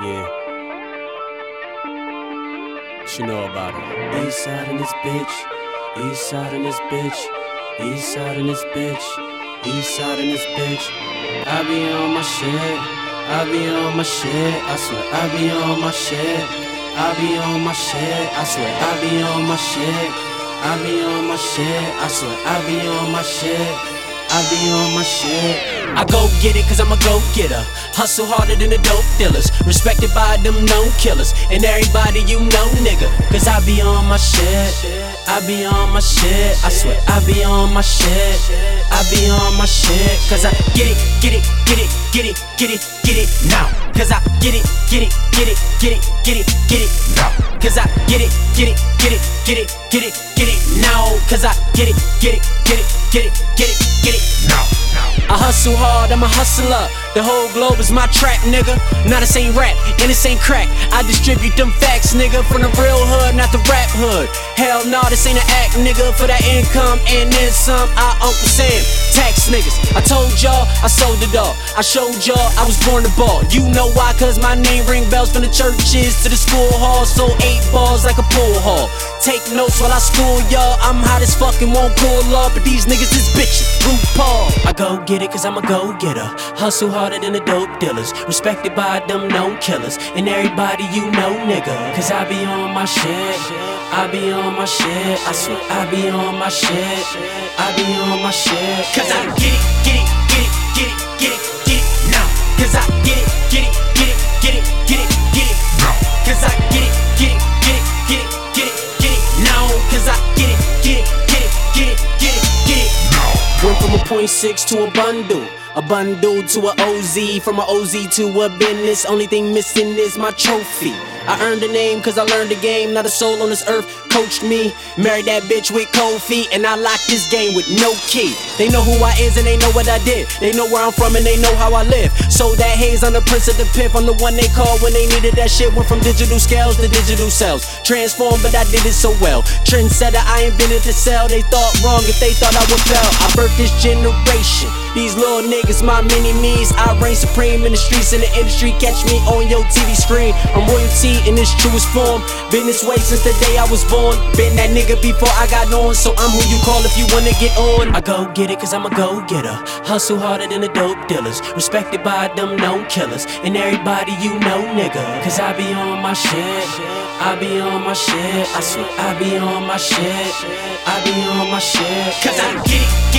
Yeah. You know about it? East side in this bitch. East side in this bitch. East side in this bitch. East side in this bitch. I be on my shit. I be on my shit. I swear I be on my shit. I be on my shit. I swear I be on my shit. I be on my shit. I swear I be on my shit. I be on my shit. I go get it cause I'm a go getter. Hustle harder than the dope dealers. Respected by them known killers. And everybody you know, nigga. Cause I be on my shit. I be on my shit. I swear I be on my shit. I be on my shit. Cause I get it, get it, get it, get it, get it, get it now. Cause I get it, get it, get it, get it, get it, get it now. Cause I get it, get it, get it, get it, get it, get it now. Cause I get it, get it, get it, get it, get it, get it hustle hard, I'm a hustler. The whole globe is my trap, nigga. Now this ain't rap, and this ain't crack. I distribute them facts, nigga, from the real hood, not the rap hood. Hell no, this ain't an act, nigga. For that income and then some, I Uncle Sam. Tax niggas. I told y'all, I sold it all. I showed y'all, I was born to ball. You know why? Cause my name ring bells from the churches to the school hall. So eight balls like a pool hall. Take notes while I school y'all. I'm hot as fucking won't pull off, but these niggas is bitches. RuPaul. I go get it cause I'm a go getter. Hustle harder than the dope dealers. Respected by them known killers. And everybody you know, nigga. Cause I be on my shit. I be on my shit. I swear I be on my shit. I be on my shit. Cause I get it, get it, get it, get it, get it, get it now. Cause I get it, get it, get it, get it, get it, get it. Cause I get it, get it, get it, get it, get it, get it now. Cause I get it, get it, from a point six to a bundle. A bundle to a OZ, from a OZ to a business. Only thing missing is my trophy. I earned a name cause I learned the game. Not a soul on this earth coached me. Married that bitch with cold feet, and I locked this game with no key. They know who I is and they know what I did. They know where I'm from and they know how I live. So that haze on the prince of the pimp. I'm the one they call when they needed that shit. Went from digital scales to digital cells. Transformed, but I did it so well. Trendsetter, I invented the cell. They thought wrong if they thought I would fail. I birthed this generation. These little niggas, my mini me's. I reign supreme in the streets, in the industry. Catch me on your TV screen. I'm royalty in its truest form. Been this way since the day I was born. Been that nigga before I got on, so I'm who you call if you wanna get on. I go get it cause I'm a go getter. Hustle harder than the dope dealers. Respected by them known killers. And everybody you know, nigga. Cause I be on my shit. I be on my shit. I swear I be on my shit. I be on my shit. Cause I get it, get